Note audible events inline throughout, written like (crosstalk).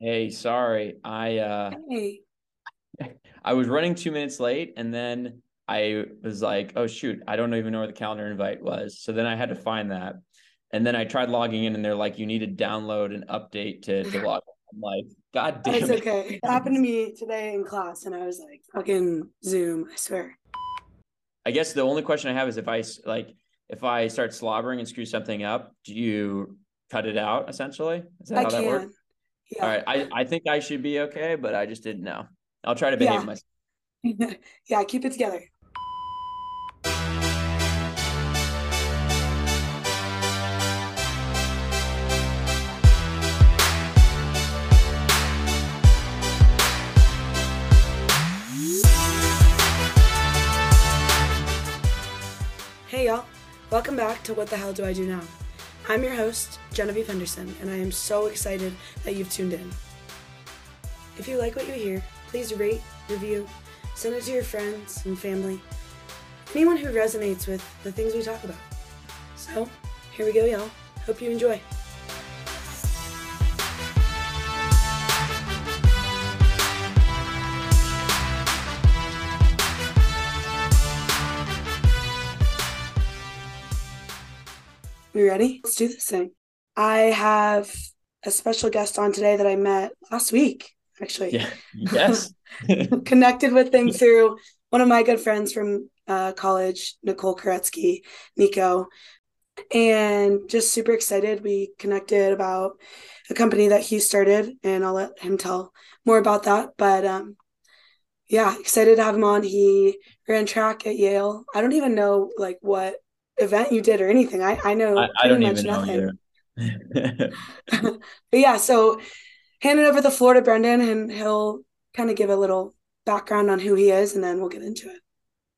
Hey, sorry. I uh Hey. (laughs) I was running two minutes late and then I was like, oh shoot, I don't even know where the calendar invite was. So then I had to find that. And then I tried logging in and they're like, you need to download an update to, to (laughs) log in. I'm like, God damn It's it. okay. It happened to me today in class, and I was like, fucking Zoom, I swear. I guess the only question I have is if I like if I start slobbering and screw something up, do you cut it out essentially? Is that I how that works? Yeah. All right. I, I think I should be okay, but I just didn't know. I'll try to behave Yeah. myself. (laughs) yeah, keep it together. Hey y'all, welcome back to What the Hell Do I Do Now? I'm your host, Genevieve Henderson, and I am so excited that you've tuned in. If you like what you hear, please rate, review, send it to your friends and family, anyone who resonates with the things we talk about. So, here we go, y'all. Hope you enjoy. We ready? Let's do this thing. I have a special guest on today that I met last week, actually. Yeah. Yes. (laughs) (laughs) connected with them through one of my good friends from uh, college, Nicole Koretsky, Nico, and just super excited. We connected about a company that he started, and I'll let him tell more about that. But um, yeah, excited to have him on. He ran track at Yale. I don't even know like what event you did or anything. I I know I, I pretty don't much even know nothing. either. (laughs) (laughs) but yeah, so hand it over the floor to Brendan, and he'll kind of give a little background on who he is, and then we'll get into it.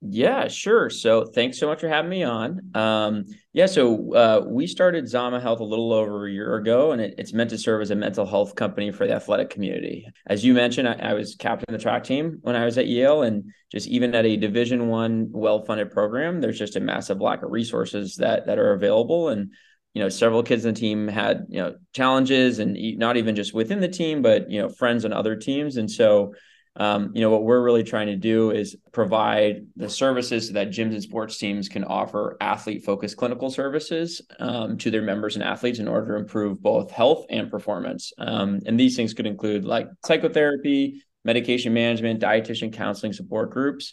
Yeah, sure. So thanks so much for having me on. Um, yeah, so uh, we started Zama Health a little over a year ago, and it, it's meant to serve as a mental health company for the athletic community. As you mentioned, I, I was captain of the track team when I was at Yale, and just even at a Division One well-funded program, there's just a massive lack of resources that that are available, and you know, several kids in the team had you know challenges, and not even just within the team, but you know, friends on other teams, and so um, you know what we're really trying to do is provide the services that gyms and sports teams can offer athlete focused clinical services um, to their members and athletes in order to improve both health and performance. Um, and these things could include like psychotherapy medication management dietitian counseling support groups.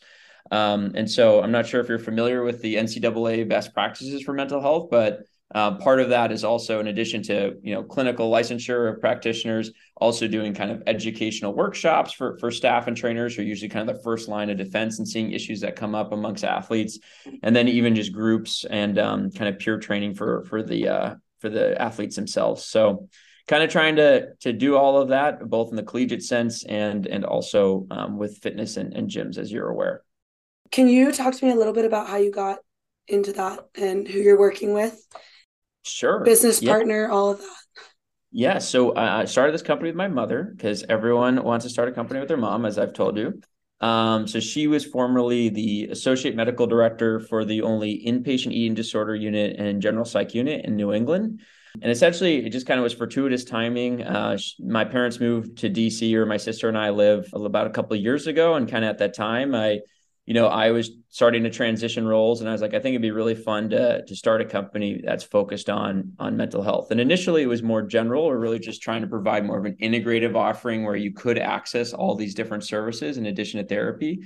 Um, and so i'm not sure if you're familiar with the ncaa best practices for mental health but uh, part of that is also in addition to you know clinical licensure of practitioners also doing kind of educational workshops for for staff and trainers who are usually kind of the first line of defense and seeing issues that come up amongst athletes. And then even just groups and um, kind of peer training for for the uh, for the athletes themselves. So kind of trying to to do all of that both in the collegiate sense and and also um, with fitness and, and gyms as you're aware. Can you talk to me a little bit about how you got into that and who you're working with, sure business Yeah. partner, all of that? Yeah, so uh, I started this company with my mother because everyone wants to start a company with their mom, as I've told you. Um, so she was formerly the associate medical director for the only inpatient eating disorder unit and general psych unit in New England. And essentially, it just kind of was fortuitous timing. Uh, sh- my parents moved to DC, or my sister and I live about a couple of years ago, and kind of at that time, I you know, I was starting to transition roles and I was like, I think it'd be really fun to to start a company that's focused on on mental health. And initially it was more general or really just trying to provide more of an integrative offering where you could access all these different services in addition to therapy.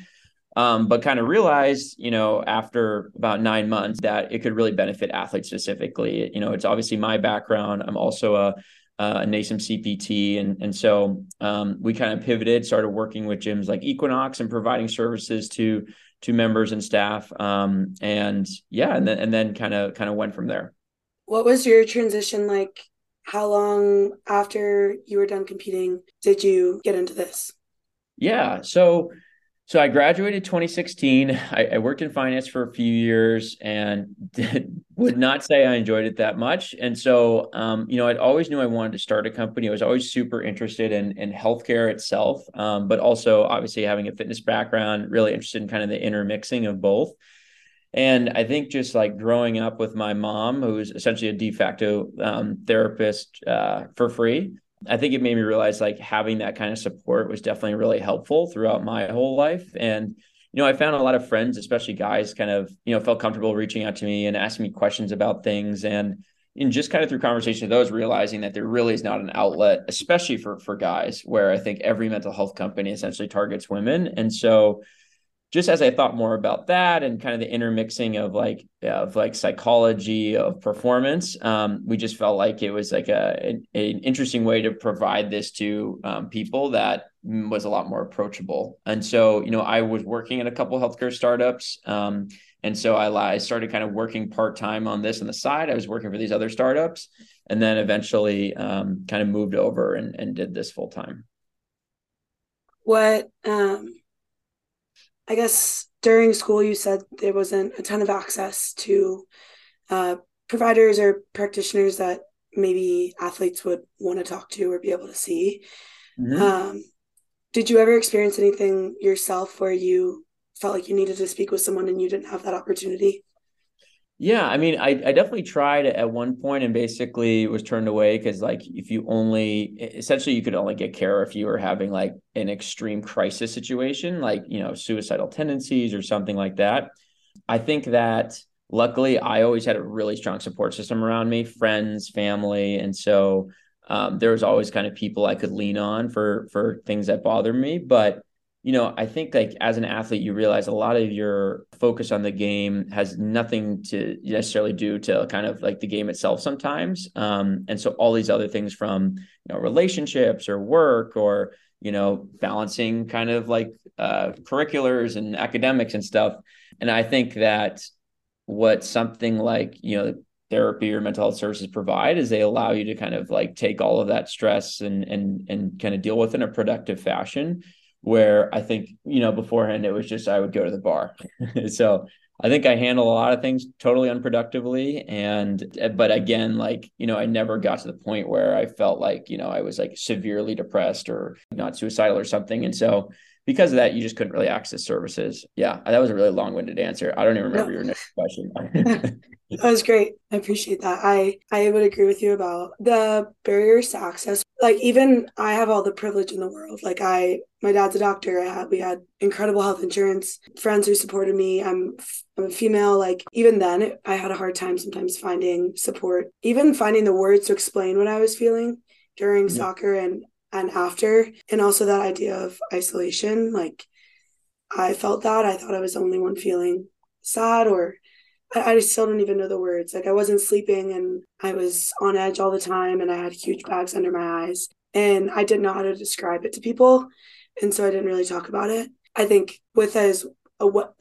Um, but kind of realized, you know, after about nine months that it could really benefit athletes specifically. You know, it's obviously my background. I'm also a uh, a NASM CPT. And, and so um, we kind of pivoted, started working with gyms like Equinox and providing services to to members and staff. Um, and yeah, and then and then kind of kind of went from there. What was your transition like? How long after you were done competing did you get into this? Yeah. So so I graduated 2016. I, I worked in finance for a few years and did, (laughs) would not say I enjoyed it that much. And so, um, you know, I'd always knew I wanted to start a company. I was always super interested in in healthcare itself, um, but also obviously having a fitness background, really interested in kind of the intermixing of both. And I think just like growing up with my mom, who's essentially a de facto um, therapist uh, for free, I think it made me realize like having that kind of support was definitely really helpful throughout my whole life. And, you know, I found a lot of friends, especially guys, kind of, you know, felt comfortable reaching out to me and asking me questions about things. And, and just kind of through conversation with those, realizing that there really is not an outlet, especially for for guys, where I think every mental health company essentially targets women. And so just as I thought more about that and kind of the intermixing of like of like psychology of performance, um, we just felt like it was like a an, an interesting way to provide this to um, people that was a lot more approachable. And so, you know, I was working at a couple healthcare startups, um, and so I, I started kind of working part time on this on the side. I was working for these other startups, and then eventually um, kind of moved over and, and did this full time. What um I guess during school, you said there wasn't a ton of access to uh, providers or practitioners that maybe athletes would want to talk to or be able to see. Mm-hmm. Um, did you ever experience anything yourself where you felt like you needed to speak with someone and you didn't have that opportunity? Yeah, I mean, I, I definitely tried at one point and basically was turned away because, like, if you only essentially you could only get care if you were having like an extreme crisis situation, like, you know, suicidal tendencies or something like that. I think that luckily I always had a really strong support system around me, friends, family. And so um, there was always kind of people I could lean on for for things that bothered me. But you know, I think like as an athlete, you realize a lot of your focus on the game has nothing to necessarily do to kind of like the game itself sometimes. Um, and so all these other things from, you know, relationships or work or, you know, balancing kind of like uh, curriculars and academics and stuff. And I think that what something like, you know, therapy or mental health services provide is they allow you to kind of like take all of that stress and and and kind of deal with in a productive fashion where I think, you know, beforehand it was just I would go to the bar. (laughs) so I think I handle a lot of things totally unproductively. And, but again, like, you know, I never got to the point where I felt like, you know, I was like severely depressed or not suicidal or something. And so because of that, you just couldn't really access services. Yeah. That was a really long winded answer. I don't even remember no. your next (laughs) question. that was great. I appreciate that. I, I would agree with you about the barriers to access like even I have all the privilege in the world. Like I, my dad's a doctor. I had we had incredible health insurance, friends who supported me. I'm I'm a female. Like even then, it, I had a hard time sometimes finding support, even finding the words to explain what I was feeling during soccer and and after, and also that idea of isolation. Like I felt that I thought I was the only one feeling sad or I, I still don't even know the words. Like I wasn't sleeping and I was on edge all the time and I had huge bags under my eyes and I didn't know how to describe it to people. And so I didn't really talk about it. I think with as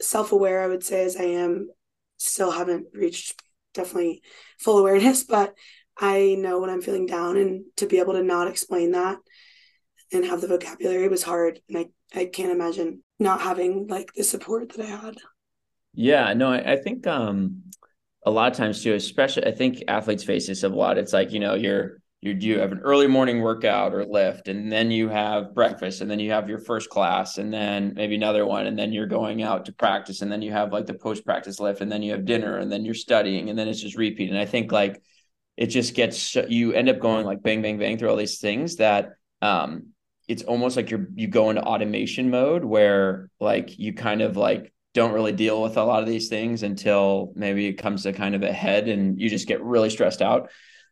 self aware, I would say as I am, still haven't reached definitely full awareness, (laughs) but I know when I'm feeling down and to be able to not explain that and have the vocabulary was hard. And I, I can't imagine not having like the support that I had. Yeah, no, I, I think um, a lot of times too, especially I think athletes face this a lot. It's like, you know, you're you you have an early morning workout or lift, and then you have breakfast, and then you have your first class, and then maybe another one, and then you're going out to practice, and then you have like the post practice lift, and then you have dinner, and then you're studying, and then it's just repeat. And I think like it just gets you end up going like bang bang bang through all these things that um it's almost like you're you go into automation mode where like you kind of like don't really deal with a lot of these things until maybe it comes to kind of a head and you just get really stressed out.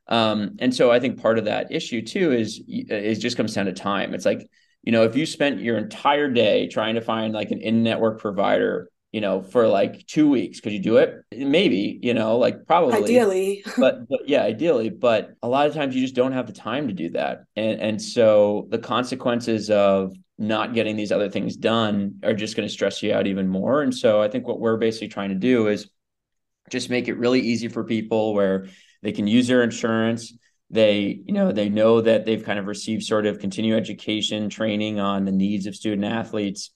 Um, and so I think part of that issue too is it just comes down to time. It's like, you know, if you spent your entire day trying to find like an in-network provider, you know, for like two weeks, could you do it? Maybe, you know, like probably ideally. (laughs) but but yeah, ideally. But a lot of times you just don't have the time to do that. And and so the consequences of not getting these other things done are just going to stress you out even more. And so I think what we're basically trying to do is just make it really easy for people where they can use their insurance. They, you know, they know that they've kind of received sort of continuing education training on the needs of student athletes.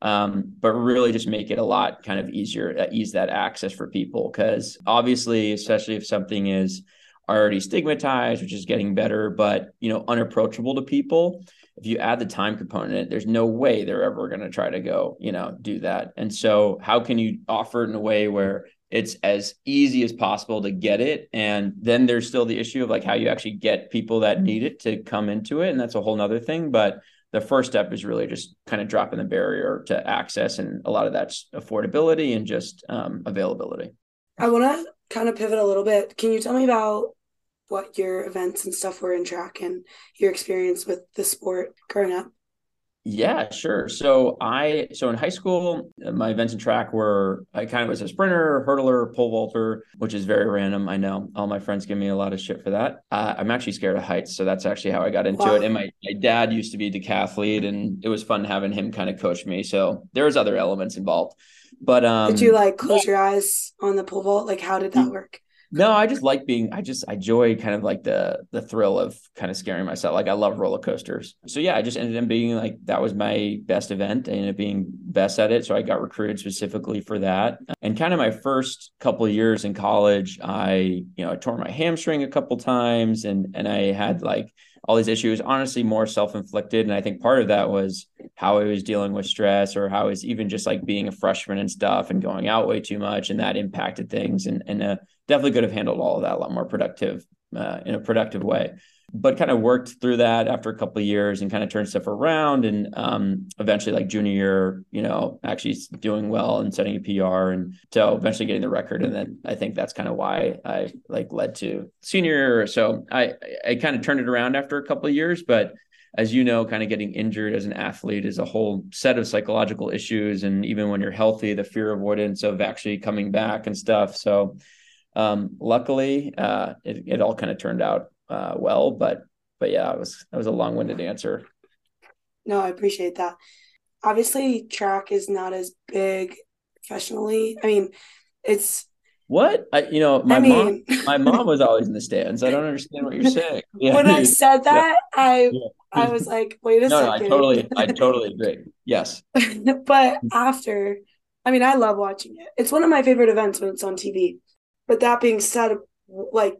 Um, but really just make it a lot kind of easier, uh, ease that access for people. Cause obviously, especially if something is already stigmatized, which is getting better, but you know, unapproachable to people, if you add the time component, there's no way they're ever going to try to go, you know, do that. And so, how can you offer it in a way where it's as easy as possible to get it. And then there's still the issue of like how you actually get people that need it to come into it. And that's a whole nother thing. But the first step is really just kind of dropping the barrier to access. And a lot of that's affordability and just um, availability. I want to kind of pivot a little bit. Can you tell me about what your events and stuff were in track and your experience with the sport growing up? Yeah, sure. So I so in high school, my events in track were I kind of was a sprinter, hurdler, pole vaulter, which is very random. I know all my friends give me a lot of shit for that. Uh, I'm actually scared of heights, so that's actually how I got into wow. it. And my my dad used to be a decathlete, and it was fun having him kind of coach me. So there was other elements involved. But um, did you like close yeah. your eyes on the pole vault? Like how did that work? No, I just like being. I just I enjoy kind of like the the thrill of kind of scaring myself. Like I love roller coasters. So yeah, I just ended up being like that was my best event. I ended up being best at it. So I got recruited specifically for that. And kind of my first couple years in college, I you know I tore my hamstring a couple times, and and I had like all these issues. Honestly, more self inflicted, and I think part of that was how I was dealing with stress, or how I was even just like being a freshman and stuff, and going out way too much, and that impacted things. And and uh, definitely could have handled all of that a lot more productive uh, in a productive way but kind of worked through that after a couple of years and kind of turned stuff around and um, eventually like junior year you know actually doing well and setting a pr and so eventually getting the record and then i think that's kind of why i like led to senior year so i i kind of turned it around after a couple of years but as you know, kind of getting injured as an athlete is a whole set of psychological issues. And even when you're healthy, the fear avoidance of actually coming back and stuff. So um, luckily, uh, it, it all kind of turned out uh, well, but but yeah, it was it was a long winded answer. No, I appreciate that. Obviously, track is not as big professionally. I mean, it's what I, you know. My I mean, mom, (laughs) my mom was always in the stands. I don't understand what you're saying. Yeah. (laughs) When I said that, yeah. I yeah. I was like, wait a no, second. No, I totally, I (laughs) totally agree. Yes, but after, I mean, I love watching it. It's one of my favorite events when it's on TV. But that being said, like,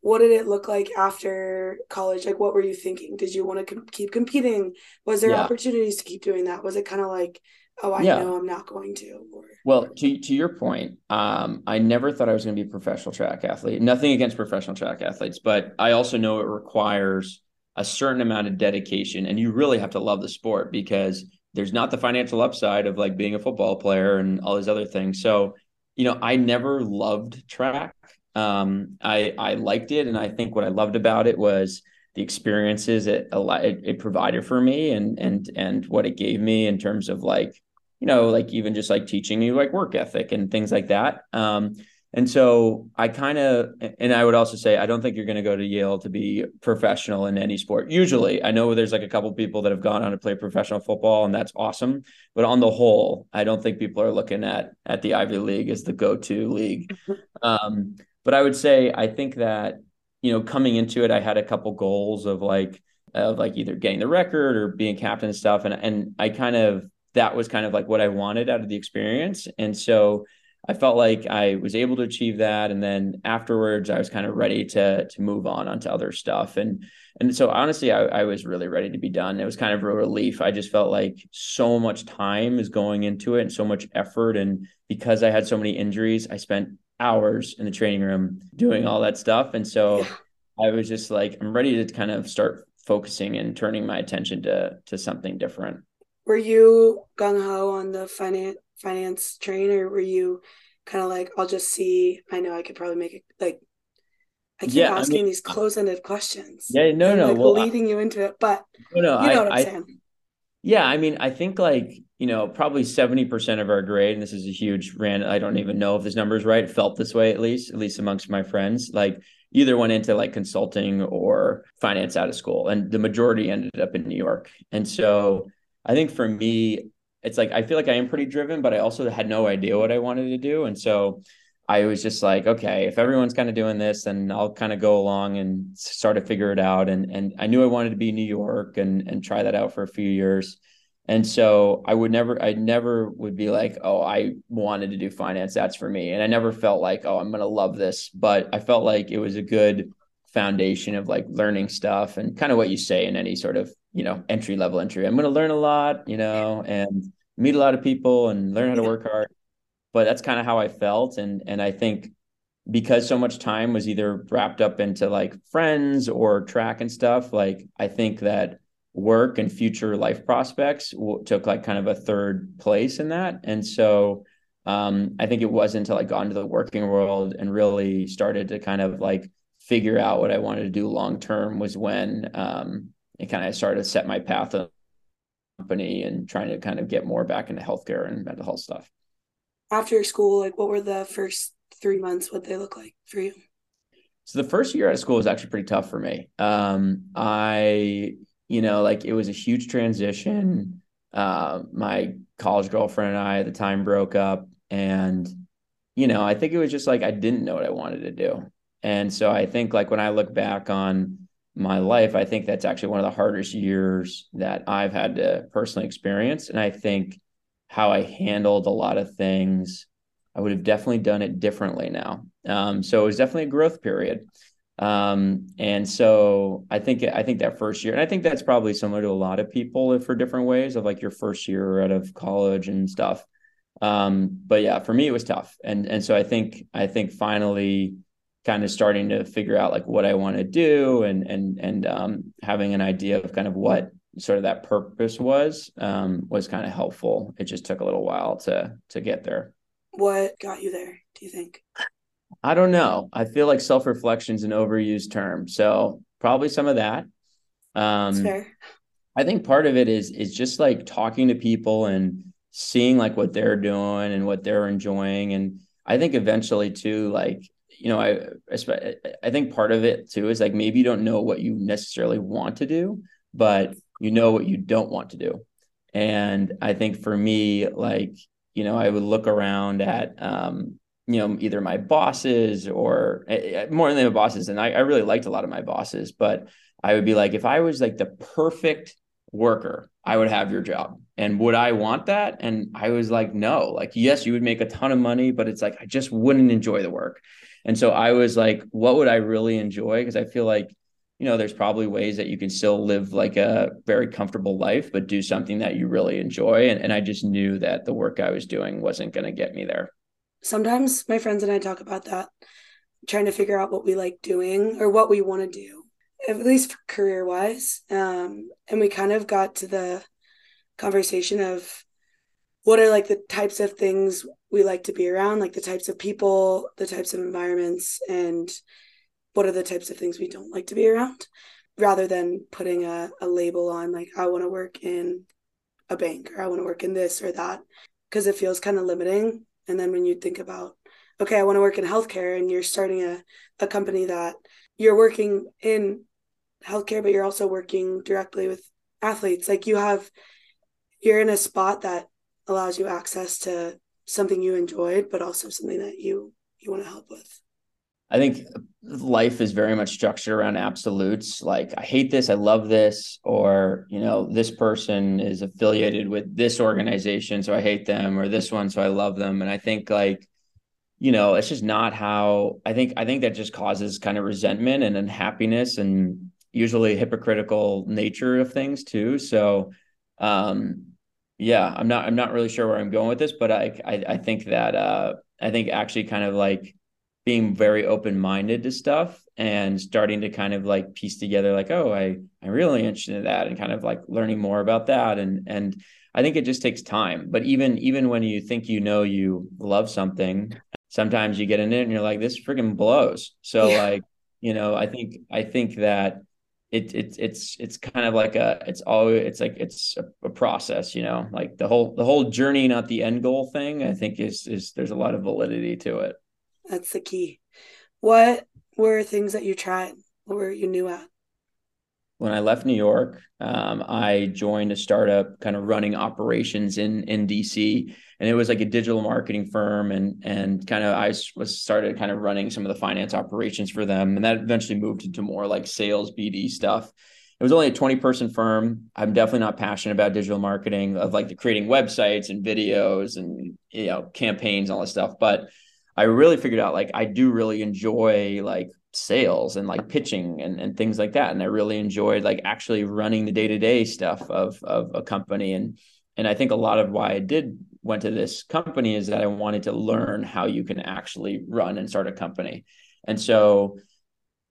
what did it look like after college? Like, what were you thinking? Did you want to com- keep competing? Was there yeah. opportunities to keep doing that? Was it kind of like, oh, I yeah. know I'm not going to? Or... Well, to to your point, um, I never thought I was going to be a professional track athlete. Nothing against professional track athletes, but I also know it requires a certain amount of dedication, and you really have to love the sport because there's not the financial upside of like being a football player and all these other things. So you know, I never loved track. Um, I I liked it, and I think what I loved about it was the experiences it, it it provided for me, and and and what it gave me in terms of like, you know, like even just like teaching you like work ethic and things like that. Um, and so I kind of, and I would also say, I don't think you're going to go to Yale to be professional in any sport. Usually, I know there's like a couple people that have gone on to play professional football, and that's awesome. But on the whole, I don't think people are looking at at the Ivy League as the go-to league. um, but I would say, I think that you know, coming into it, I had a couple goals of like of like either getting the record or being captain and stuff, and and I kind of that was kind of like what I wanted out of the experience, and so I felt like I was able to achieve that, and then afterwards, I was kind of ready to to move on onto other stuff, and and so honestly, I, I was really ready to be done. It was kind of a relief. I just felt like so much time is going into it, and so much effort, and because I had so many injuries, I spent hours in the training room doing all that stuff, and so yeah. I was just like, I'm ready to kind of start focusing and turning my attention to to something different. Were you gung ho on the finance finance train or were you kind of like i'll just see i know i could probably make it like i keep yeah, asking I mean, these uh, close-ended questions. yeah no no like well, leading I, you into it but no, no, you know I, what i'm saying. Yeah i mean i think like you know probably 70% of our grade and this is a huge rand i don't even know if this number is right felt this way at least at least amongst my friends like either went into like consulting or finance out of school and the majority ended up in new york and so i think for me it's like I feel like I am pretty driven, but I also had no idea what I wanted to do. And so I was just like, okay, if everyone's kind of doing this, then I'll kind of go along and start to figure it out. And and I knew I wanted to be in New York and and try that out for a few years. And so I would never, I never would be like, oh, I wanted to do finance. That's for me. And I never felt like, oh, I'm to love this. But I felt like it was a good foundation of like learning stuff and kind of what you say in any sort of you know entry level entry i'm going to learn a lot you know and meet a lot of people and learn how to work hard but that's kind of how I felt. And and I think because so much time was either wrapped up into like friends or track and stuff, like I think that work and future life prospects took like kind of a third place in that. And so um, I think it wasn't until I got into the working world and really started to kind of like figure out what I wanted to do long term was when um, it kind of started to set my path of company and trying to kind of get more back into healthcare and mental health stuff. After school, like what were the first three months? What they look like for you? So the first year out of school was actually pretty tough for me. Um, I, you know, like it was a huge transition. Uh, my college girlfriend and I at the time broke up, and you know, I think it was just like I didn't know what I wanted to do, and so I think like when I look back on my life, I think that's actually one of the hardest years that I've had to personally experience. And I think how I handled a lot of things, I would have definitely done it differently now. Um, so it was definitely a growth period. Um, and so I think I think that first year, and I think that's probably similar to a lot of people for different ways of like your first year out of college and stuff. Um, but yeah, for me it was tough. And and so I think I think finally kind of starting to figure out like what I want to do and and and um, having an idea of kind of what sort of that purpose was um, was kind of helpful. It just took a little while to to get there. What got you there? Do you think? I don't know. I feel like self reflection is an overused term, so probably some of that. Um, That's fair. I think part of it is is just like talking to people and seeing like what they're doing and what they're enjoying, and I think eventually too, like you know, I I think part of it too is like maybe you don't know what you necessarily want to do, but you know what you don't want to do. And I think for me, like, you know, I would look around at um, you know, either my bosses or uh, more than my bosses. And I, I really liked a lot of my bosses, but I would be like, if I was like the perfect worker, I would have your job. And would I want that? And I was like, no, like, yes, you would make a ton of money, but it's like, I just wouldn't enjoy the work. And so I was like, what would I really enjoy? Because I feel like, you know, there's probably ways that you can still live like a very comfortable life, but do something that you really enjoy. And, and I just knew that the work I was doing wasn't going to get me there. Sometimes my friends and I talk about that, trying to figure out what we like doing or what we want to do, at least career wise. Um, and we kind of got to the conversation of what are like the types of things we like to be around, like the types of people, the types of environments, and what are the types of things we don't like to be around, rather than putting a, a label on like, I want to work in a bank or I want to work in this or that, because it feels kind of limiting. And then when you think about, okay, I want to work in healthcare, and you're starting a, a company that you're working in healthcare, but you're also working directly with athletes, like you have, you're in a spot that allows you access to something you enjoyed, but also something that you you want to help with. I think life is very much structured around absolutes. Like, I hate this, I love this, or, you know, this person is affiliated with this organization, so I hate them, or this one, so I love them. And I think, like, you know, it's just not how I think, I think that just causes kind of resentment and unhappiness and usually hypocritical nature of things too. So, um, yeah, I'm not I'm not really sure where I'm going with this, but I I, I think that uh, I think actually kind of like being very open minded to stuff and starting to kind of like piece together like oh I I'm really interested in that and kind of like learning more about that and and I think it just takes time. But even even when you think you know you love something, sometimes you get in it and you're like this freaking blows. So yeah. like you know I think I think that it, it it's it's kind of like a it's always it's like it's a, a, process you know? Like the whole the whole journey not the end goal thing i think is is there's a lot of validity to it. That's the key. What were things that you tried? What were you new at when I left New York, um, I joined a startup kind of running operations in in DC, and it was like a digital marketing firm, and and kind of I was started kind of running some of the finance operations for them, and that eventually moved into more like sales BD stuff. It was only a 20 person firm. I'm definitely not passionate about digital marketing of like the creating websites and videos and you know campaigns and all this stuff, but I really figured out like I do really enjoy like sales and like pitching and, and things like that. And I really enjoyed like actually running the day to day stuff of of a company. And and I think a lot of why I did went to this company is that I wanted to learn how you can actually run and start a company. And so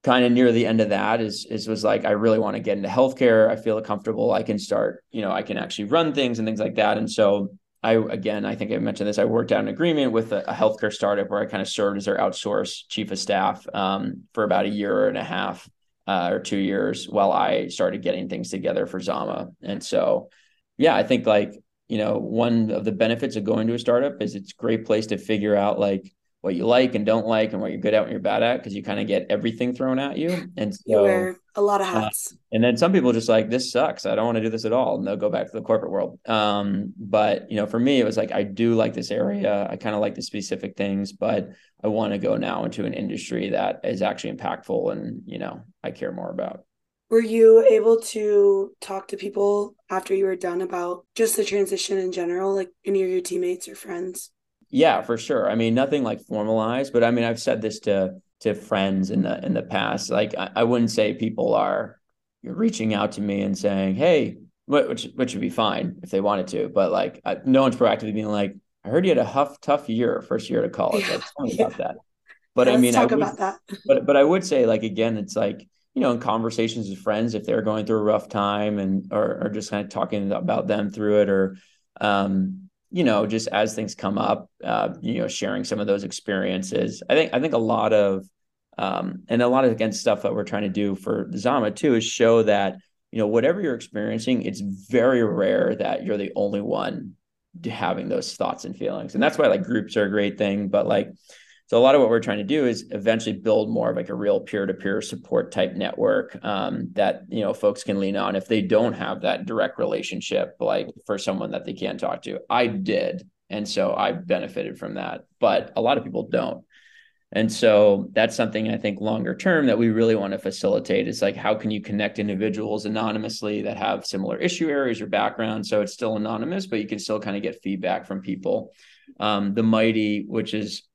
kind of near the end of that is is was like I really want to get into healthcare. I feel comfortable. I can start, you know, I can actually run things and things like that. And so I again, I think I mentioned this. I worked out an agreement with a, a healthcare startup where I kind of served as their outsource chief of staff um, for about a year and a half uh, or two years while I started getting things together for Zama. And so, yeah, I think like you know one of the benefits of going to a startup is it's a great place to figure out like what you like and don't like and what you're good at and you're bad at because you kind of get everything thrown at you. And so, you wear a lot of uh, hats. uh, and then some people just like this sucks. I don't want to do this at all. And they'll go back to the corporate world. Um, but you know for me it was like i do like this area. I kind of like the specific things but i want to go now into an industry that is actually impactful and you know i care more about. Were you able to talk to people after you were done about just the transition in general like any of your teammates or friends yeah, for sure. I mean, nothing like formalized, but I mean, I've said this to to friends in the in the past. Like, I, I wouldn't say people are reaching out to me and saying, "Hey," which which would be fine if they wanted to, but like, I, no one's proactively being like, "I heard you had a huff, tough year, first year to college." Yeah, like, tell me yeah. about that. But yeah, I mean, talk I would, about that. but but I would say, like, again, it's like you know, in conversations with friends, if they're going through a rough time and or, or just kind of talking about them through it, or um, you know, just as things come up, uh, you know, sharing some of those experiences. I think I think a lot of um, and a lot of again stuff that we're trying to do for Zama too is show that you know whatever you're experiencing, it's very rare that you're the only one having those thoughts and feelings, and that's why like groups are a great thing. But like so a lot of what we're trying to do is eventually build more of like a real peer-to-peer support type network um, that you know folks can lean on if they don't have that direct relationship, like for someone that they can talk to. I did, and so I benefited from that, but a lot of people don't. And so that's something I think longer term that we really want to facilitate is like how can you connect individuals anonymously that have similar issue areas or background so it's still anonymous, but you can still kind of get feedback from people. Um, the Mighty, which is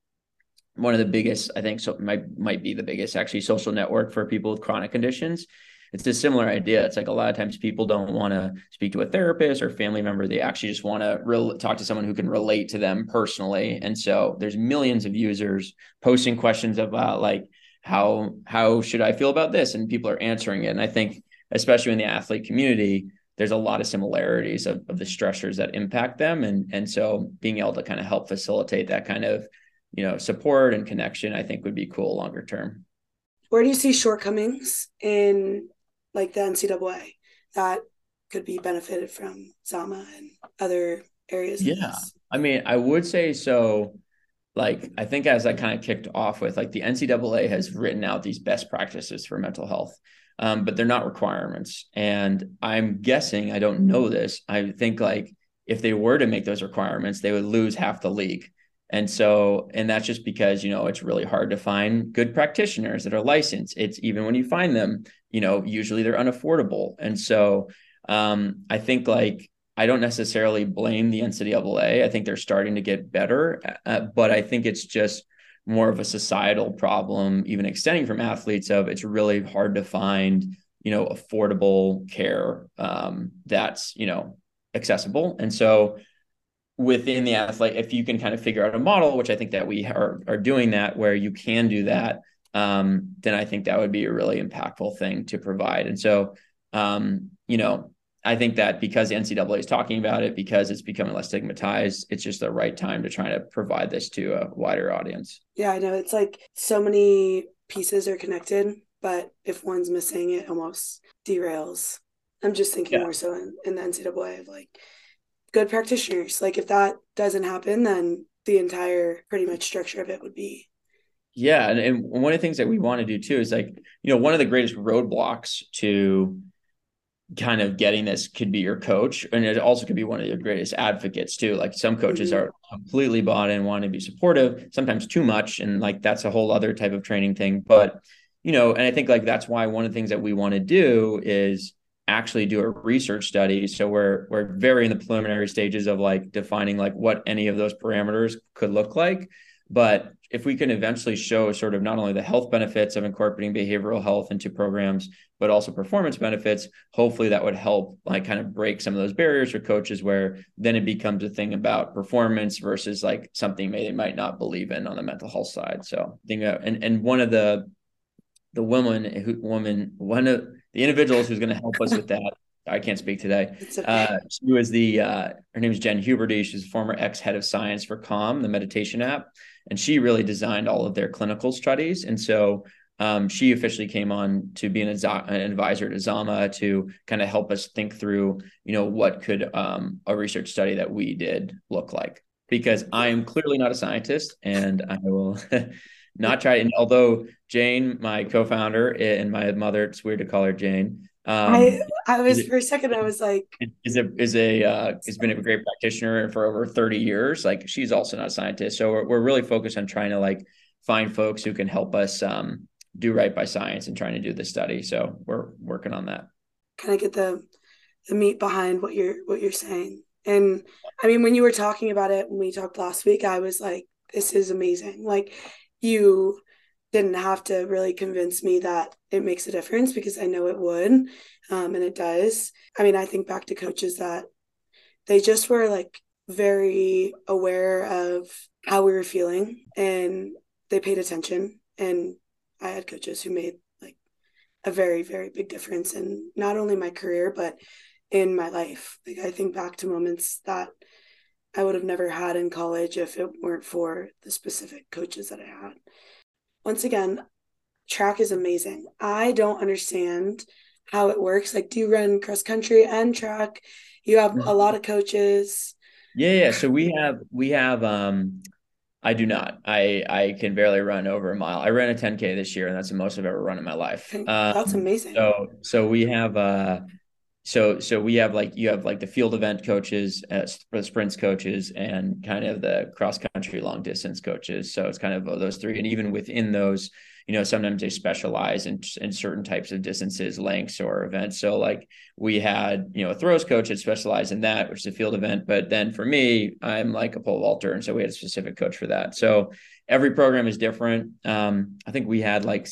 one of the biggest, I think, so might might be the biggest actually social network for people with chronic conditions. It's a similar idea. It's like a lot of times people don't want to speak to a therapist or family member. They actually just want to re- talk to someone who can relate to them personally. And so there's millions of users posting questions about like how how should I feel about this, and people are answering it. And I think especially in the athlete community, there's a lot of similarities of, of the stressors that impact them. And and so being able to kind of help facilitate that kind of you know support and connection i think would be cool longer term. Where do you see shortcomings in like the ncaa that could be benefited from zama and other areas yeah. i mean i would say so like i think as i kind of kicked off with like the ncaa has written out these best practices for mental health um, but they're not requirements. And i'm guessing i don't know this i think like if they were to make those requirements they would lose half the league and so, and that's just because, you know, it's really hard to find good practitioners that are licensed. It's even when you find them, you know, usually they're unaffordable. And so um, I think like, I don't necessarily blame the NCAA. I think they're starting to get better, uh, but I think it's just more of a societal problem, even extending from athletes. Of it's really hard to find, you know, affordable care um, that's you know accessible, and so within the athlete, if you can kind of figure out a model, which I think that we are are doing that, where you can do that, um, then I think that would be a really impactful thing to provide. And so, um, you know, I think that because the NCAA is talking about it, because it's becoming less stigmatized, it's just the right time to try to provide this to a wider audience. Yeah, I know. It's like so many pieces are connected, but if one's missing, it almost derails. I'm just thinking yeah. more so in, in the NCAA of like good practitioners. Like if that doesn't happen, then the entire pretty much structure of it would be. Yeah. And, and one of the things that we want to do too is like, you know, one of the greatest roadblocks to kind of getting this could be your coach. And it also could be one of your greatest advocates too. Like some coaches mm-hmm. are completely bought in, want to be supportive, sometimes too much. And like that's a whole other type of training thing. But, you know, and I think like that's why one of the things that we want to do is actually do a research study. So we're we're very in the preliminary stages of like defining like what any of those parameters could look like. But if we can eventually show sort of not only the health benefits of incorporating behavioral health into programs, but also performance benefits, hopefully that would help like kind of break some of those barriers for coaches where then it becomes a thing about performance versus like something they might not believe in on the mental health side. So think uh, and and one of the the woman who woman one of the individuals who's going to help us with that I can't speak today. (laughs) Okay. Uh, she was the uh, her name is Jen Huberty. She's a former ex head of science for Calm, the meditation app and she really designed all of their clinical studies. And so um, she officially came on to be an, an, advisor to Zama to kind of help us think through, you know, what could um, a research study that we did look like. Because I am clearly not a scientist, and I will (laughs) not try. And although Jane, my co-founder, and my mother, it's weird to call her Jane. Um, I I was it, for a second I was like is a is a uh, has been a great practitioner for over 30 years like she's also not a scientist so we're, we're really focused on trying to like find folks who can help us um, do right by science and trying to do the study so we're working on that kind of get the the meat behind what you're what you're saying and I mean when you were talking about it when we talked last week I was like this is amazing like you didn't have to really convince me that it makes a difference because I know it would. Um, and it does. I mean, I think back to coaches that they just were like very aware of how we were feeling and they paid attention. And I had coaches who made like a very, very big difference in not only my career, but in my life. Like, I think back to moments that I would have never had in college if it weren't for the specific coaches that I had once again, track is amazing. I don't understand how it works. Like, do you run cross country and track? You have a lot of coaches. Yeah, yeah. So we have we have um I do not. I I can barely run over a mile. I ran a 10k this year, and that's the most I've ever run in my life. Um, that's amazing. So so we have uh so so we have like you have like the field event coaches uh, sprints coaches and kind of the cross country long distance coaches. So it's kind of those three. And even within those you know sometimes they specialize in, in certain types of distances lengths or events. So like we had you know a throws coach that specialized in that which is a field event. But then for me i'm like a pole vaulter. And so we had a specific coach for that. So every program is different. Um, i think we had like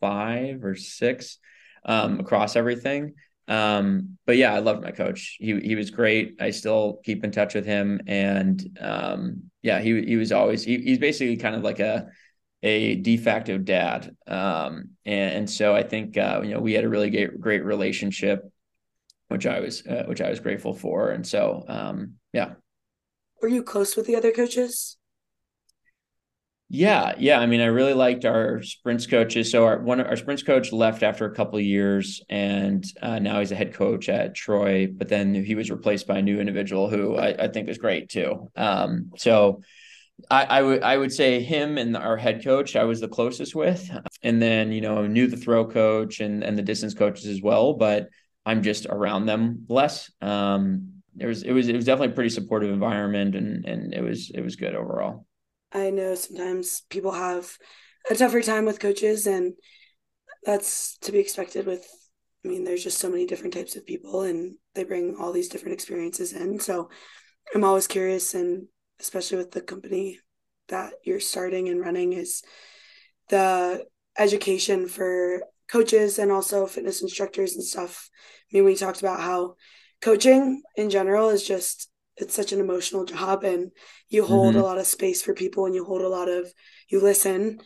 five or six um, across everything um, but yeah, I loved my coach. He he was great. I still keep in touch with him, and um, yeah, he he was always he, he's basically kind of like a a de facto dad. Um, and, and so I think uh, you know we had a really great great relationship, which I was uh, which I was grateful for. And so um, yeah. Were you close with the other coaches? Yeah, yeah. I mean, I really liked our sprints coaches. So our one our sprints coach left after a couple years, and uh, now he's a head coach at Troy. But then he was replaced by a new individual who I, I think was great too. Um, so I, I would I would say him and our head coach I was the closest with, and then you know knew the throw coach and and the distance coaches as well. But I'm just around them less. Um, there was it was it was definitely a pretty supportive environment, and and it was it was good overall. I know sometimes people have a tougher time with coaches, and that's to be expected with. I mean, there's just so many different types of people, and they bring all these different experiences in. So I'm always curious, and especially with the company that you're starting and running, is the education for coaches and also fitness instructors and stuff. I mean, we talked about how coaching in general is just it's such an emotional job and you hold mm-hmm. a lot of space for people and you hold a lot of you listen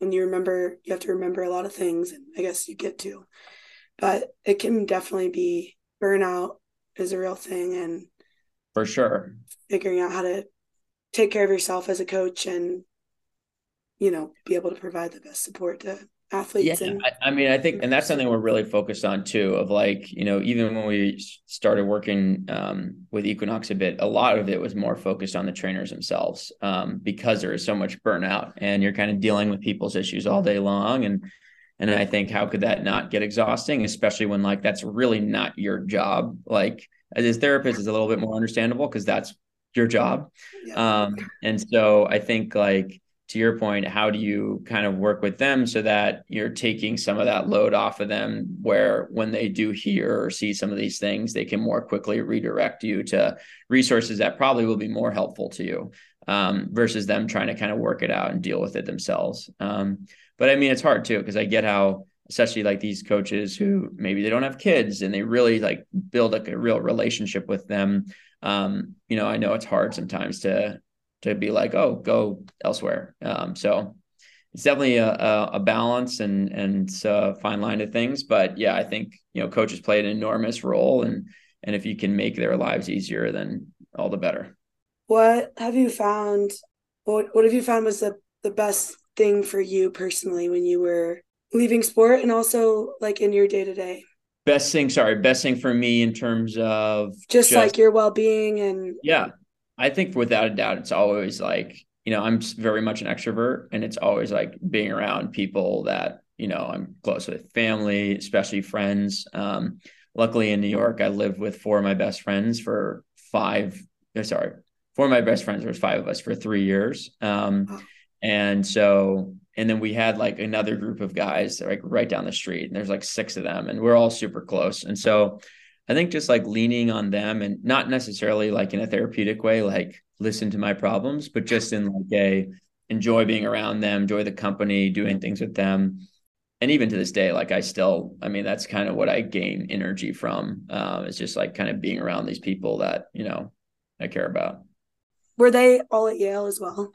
and you remember you have to remember a lot of things and i guess you get to but it can definitely be burnout is a real thing and for sure figuring out how to take care of yourself as a coach and you know be able to provide the best support to athletes yeah, and I, I, mean i think and that's something we're really focused on too of like you know even when we started working um, with equinox a bit a lot of it was more focused on the trainers themselves um, because there is so much burnout and you're kind of dealing with people's issues all day long. And and i think how could that not get exhausting especially when like that's really not your job? Like as a therapist is a little bit more understandable because that's your job. Yeah. um and so i think like to your point, how do you kind of work with them so that you're taking some of that load off of them where when they do hear or see some of these things, they can more quickly redirect you to resources that probably will be more helpful to you. um, versus them trying to kind of work it out and deal with it themselves. Um, but I mean, it's hard too because I get how, especially like these coaches who maybe they don't have kids and they really like build a real relationship with them. Um, you know, I know it's hard sometimes to to be like, oh, go elsewhere. Um, so it's definitely a, a, a, balance and and a fine line of things. But yeah, I think you know coaches play an enormous role, and and if you can make their lives easier, then all the better. What have you found? What what have you found was the the best thing for you personally when you were leaving sport and also like in your day to day? Best thing, sorry, best thing for me in terms of just, just like your well being and yeah, I think without a doubt, it's always like you know I'm very much an extrovert, and it's always like being around people that you know I'm close with, family, especially friends. Um, luckily in New York, I lived with four of my best friends for five. Uh, sorry, four of my best friends. There was five of us for three years. Um, and so, and then we had like another group of guys like right down the street, and there's like six of them, and we're all super close. And so, I think just like leaning on them, and not necessarily like in a therapeutic way, like listen to my problems, but just in like a enjoy being around them, enjoy the company, doing things with them. And even to this day, like I still, I mean, that's kind of what I gain energy from. Um, it's just like kind of being around these people that, you know, I care about. Were they all at Yale as well?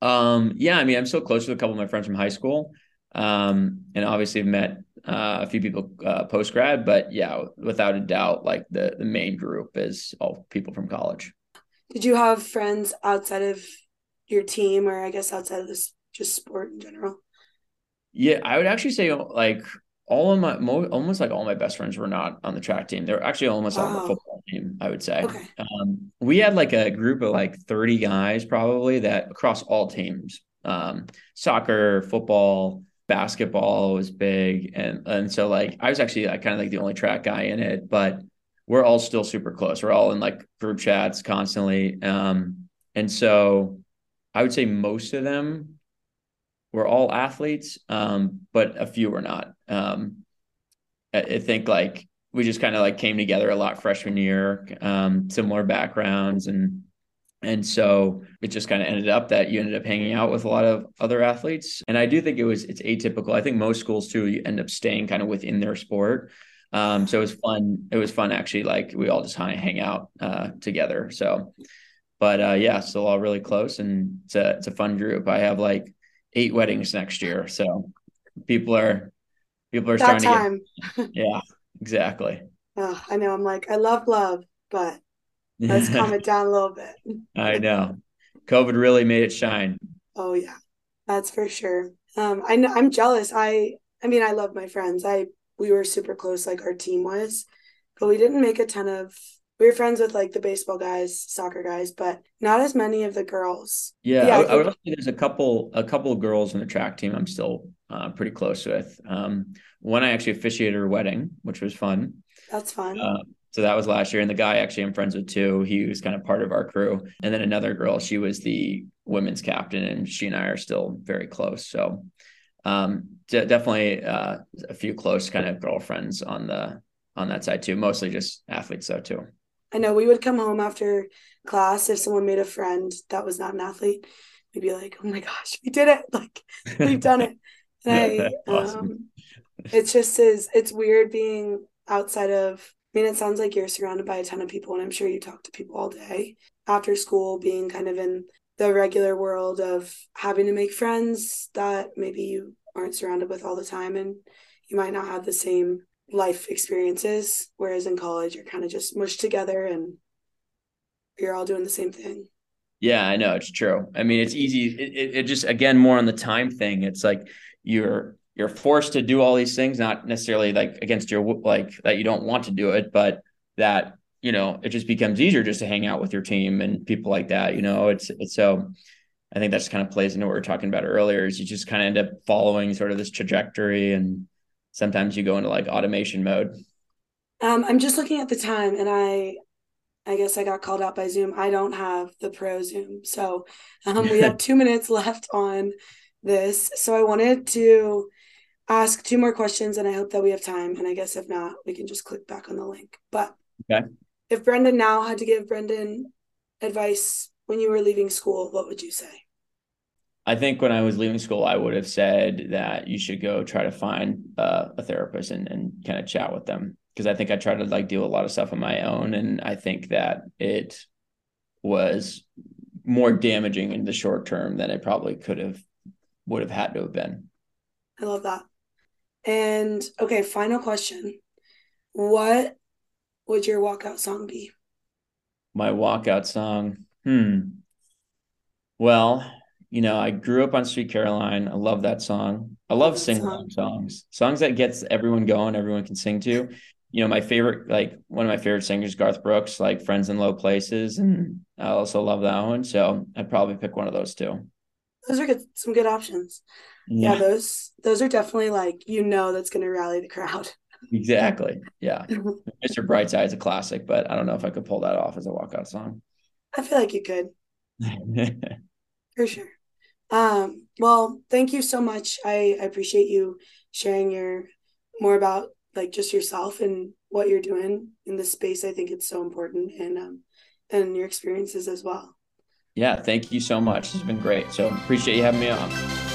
Um, yeah, I mean, I'm still close with a couple of my friends from high school. Um, and obviously I've met uh, a few people uh, post grad, but yeah, without a doubt, like the the main group is all people from college. Did you have friends outside of your team, or I guess outside of this just sport in general? Yeah, I would actually say like all of my mo- almost like all my best friends were not on the track team. They're actually almost wow. on the football team. I would say. Okay. Um, we had like a group of like thirty guys probably that across all teams, um, soccer, football, basketball was big, and and so like I was actually like kind of like the only track guy in it, but we're all still super close. We're all in like group chats constantly, um, and so I would say most of them we're all athletes, um, but a few were not. Um, I, I, think like we just kind of like came together a lot freshman year, um, similar backgrounds, and and so it just kind of ended up that you ended up hanging out with a lot of other athletes. And I do think it was it's atypical. I think most schools too, you end up staying kind of within their sport. Um, so it was fun. It was fun actually. Like we all just kind of hang out uh, together. So, but uh, yeah, still all really close, and it's a it's a fun group. I have like eight weddings next year. So people are people are that starting to get (laughs) yeah, exactly. Oh, I know. I'm like, I love love, but let's (laughs) calm it down a little bit. I know. COVID really made it shine. Oh yeah. That's for sure. Um I know I'm jealous. I I mean I love my friends. I we were super close like our team was, but we didn't make a ton of we were friends with like the baseball guys, soccer guys, but not as many of the girls. Yeah, yeah I, I, would say there's a couple a couple of girls in the track team I'm still uh, pretty close with. Um, one I actually officiated her wedding, which was fun. That's fun. Uh, so that was last year, and the guy actually I'm friends with too. He was kind of part of our crew, and then another girl, she was the women's captain, and she and I are still very close. So um, d- definitely uh, a few close kind of girlfriends on the on that side too. Mostly just athletes though too. I know we would come home after class if someone made a friend that was not an athlete. We'd be like, "Oh my gosh, we did it! (laughs) Like we've done it." (laughs) And I, awesome. um, it's just is it's weird being outside of. I mean, it sounds like you're surrounded by a ton of people, and I'm sure you talk to people all day after school, being kind of in the regular world of having to make friends that maybe you aren't surrounded with all the time, and you might not have the same life experiences whereas in college you're kind of just mushed together and you're all doing the same thing. Yeah i know it's true. I mean it's easy it, it, it just again more on the time thing. It's like you're you're forced to do all these things not necessarily like against your like that you don't want to do it but that you know it just becomes easier just to hang out with your team and people like that you know it's it's so i think that just kind of plays into what we are talking about earlier is you just kind of end up following sort of this trajectory and sometimes you go into like automation mode. Um, I'm just looking at the time and I I guess I got called out by Zoom. I don't have the pro Zoom. So um, we have (laughs) two minutes left on this. So I wanted to ask two more questions and I hope that we have time. And I guess if not, we can just click back on the link. But okay. if Brendan now had to give Brendan advice when you were leaving school, what would you say? I think when I was leaving school, I would have said that you should go try to find uh, a therapist and, and kind of chat with them. Because I think I tried to like do a lot of stuff on my own. And I think that it was more damaging in the short term than it probably could have, would have had to have been. I love that. And okay, final question. What would your walkout song be? My walkout song. Hmm. Well, you know, I grew up on Sweet Caroline. I love that song. I love singing song. songs, songs that gets everyone going, everyone can sing to. You know, my favorite, like one of my favorite singers, Garth Brooks, like Friends in Low Places. And I also love that one. So I'd probably pick one of those two. Those are good, some good options. Yeah, yeah those those are definitely like you know that's gonna rally the crowd. (laughs) Exactly. Yeah. (laughs) Mr. Brightside is a classic, but I don't know if I could pull that off as a walkout song. I feel like you could. (laughs) For sure. Um, well, thank you so much. I, I appreciate you sharing your more about like just yourself and what you're doing in this space. I think it's so important and um and your experiences as well. Yeah, thank you so much. It's been great. So appreciate you having me on.